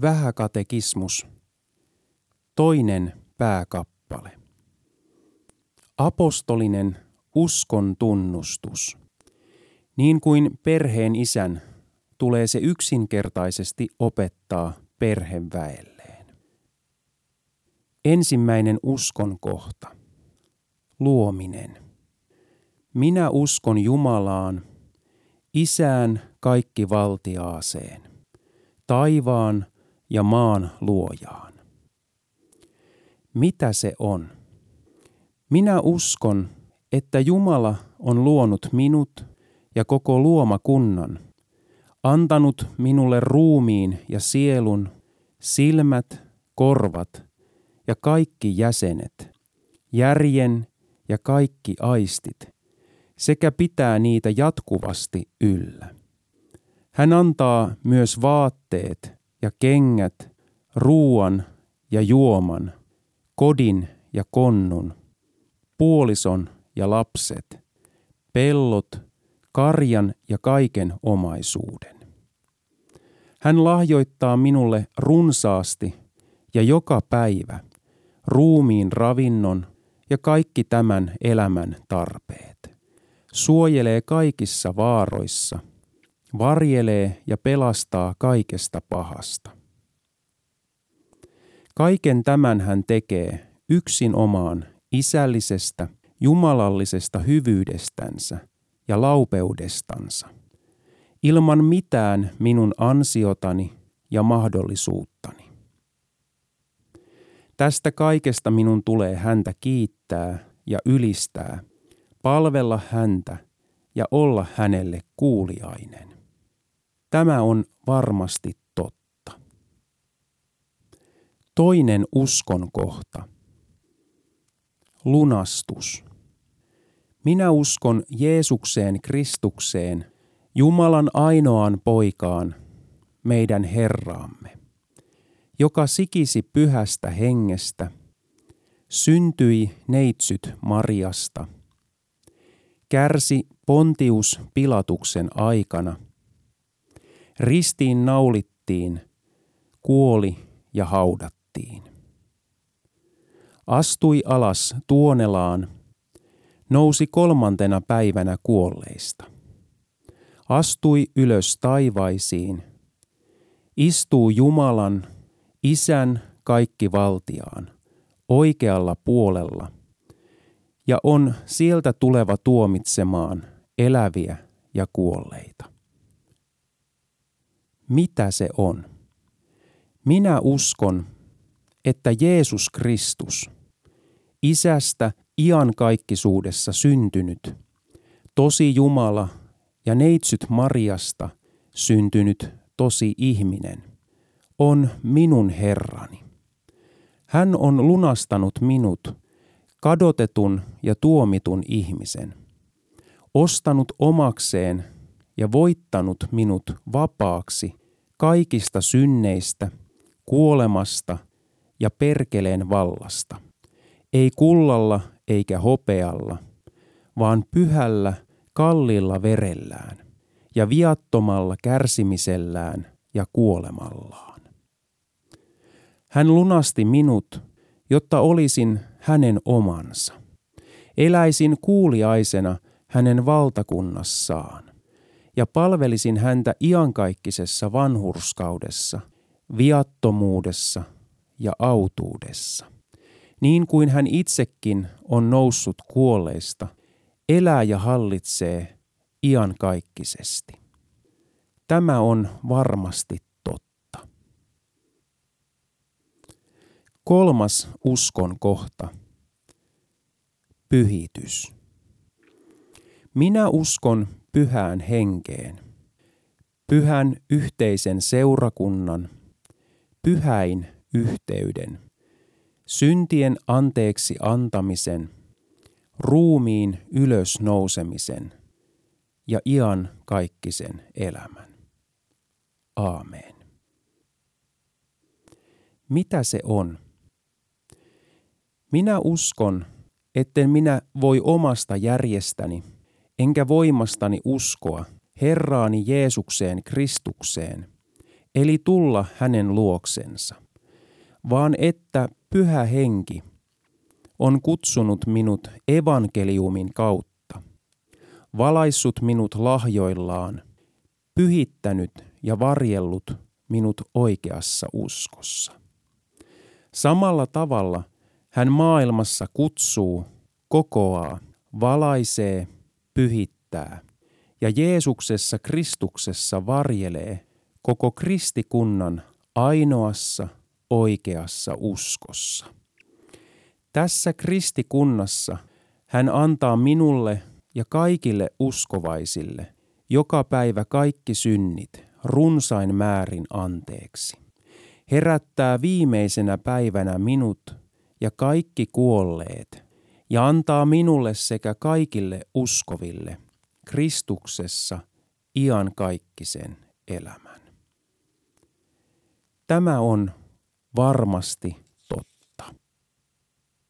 Vähäkatekismus. Toinen pääkappale. Apostolinen uskon tunnustus. Niin kuin perheen isän tulee se yksinkertaisesti opettaa perheväelleen. Ensimmäinen uskon kohta. Luominen. Minä uskon Jumalaan, Isään kaikki valtiaaseen, taivaan ja maan luojaan. Mitä se on? Minä uskon, että Jumala on luonut minut ja koko luomakunnan, antanut minulle ruumiin ja sielun, silmät, korvat ja kaikki jäsenet, järjen ja kaikki aistit, sekä pitää niitä jatkuvasti yllä. Hän antaa myös vaatteet ja kengät, ruuan ja juoman, kodin ja konnun, puolison ja lapset, pellot, karjan ja kaiken omaisuuden. Hän lahjoittaa minulle runsaasti ja joka päivä ruumiin ravinnon ja kaikki tämän elämän tarpeet. Suojelee kaikissa vaaroissa, varjelee ja pelastaa kaikesta pahasta. Kaiken tämän hän tekee yksin omaan isällisestä, jumalallisesta hyvyydestänsä ja laupeudestansa, ilman mitään minun ansiotani ja mahdollisuuttani. Tästä kaikesta minun tulee häntä kiittää ja ylistää, palvella häntä ja olla hänelle kuuliainen. Tämä on varmasti totta. Toinen uskon kohta – lunastus. Minä uskon Jeesukseen Kristukseen, Jumalan ainoaan poikaan, meidän Herraamme, joka sikisi pyhästä hengestä, syntyi neitsyt Mariasta, kärsi Pontius Pilatuksen aikana, ristiin naulittiin, kuoli ja haudattiin astui alas Tuonelaan, nousi kolmantena päivänä kuolleista. Astui ylös taivaisiin, istuu Jumalan, Isän kaikki valtiaan, oikealla puolella, ja on sieltä tuleva tuomitsemaan eläviä ja kuolleita. Mitä se on? Minä uskon, että Jeesus Kristus – isästä iankaikkisuudessa syntynyt, tosi Jumala ja neitsyt Mariasta syntynyt tosi ihminen, on minun Herrani. Hän on lunastanut minut, kadotetun ja tuomitun ihmisen, ostanut omakseen ja voittanut minut vapaaksi kaikista synneistä, kuolemasta ja perkeleen vallasta ei kullalla eikä hopealla, vaan pyhällä, kallilla verellään ja viattomalla kärsimisellään ja kuolemallaan. Hän lunasti minut, jotta olisin hänen omansa. Eläisin kuuliaisena hänen valtakunnassaan ja palvelisin häntä iankaikkisessa vanhurskaudessa, viattomuudessa ja autuudessa niin kuin hän itsekin on noussut kuolleista, elää ja hallitsee iankaikkisesti. Tämä on varmasti totta. Kolmas uskon kohta. Pyhitys. Minä uskon pyhään henkeen, pyhän yhteisen seurakunnan, pyhäin yhteyden – syntien anteeksi antamisen, ruumiin ylösnousemisen ja ian kaikkisen elämän. Aamen. Mitä se on? Minä uskon, etten minä voi omasta järjestäni, enkä voimastani uskoa Herraani Jeesukseen Kristukseen, eli tulla hänen luoksensa, vaan että pyhä henki on kutsunut minut evankeliumin kautta, valaissut minut lahjoillaan, pyhittänyt ja varjellut minut oikeassa uskossa. Samalla tavalla hän maailmassa kutsuu, kokoaa, valaisee, pyhittää ja Jeesuksessa Kristuksessa varjelee koko kristikunnan ainoassa oikeassa uskossa. Tässä kristikunnassa hän antaa minulle ja kaikille uskovaisille joka päivä kaikki synnit runsain määrin anteeksi. Herättää viimeisenä päivänä minut ja kaikki kuolleet ja antaa minulle sekä kaikille uskoville Kristuksessa iankaikkisen elämän. Tämä on varmasti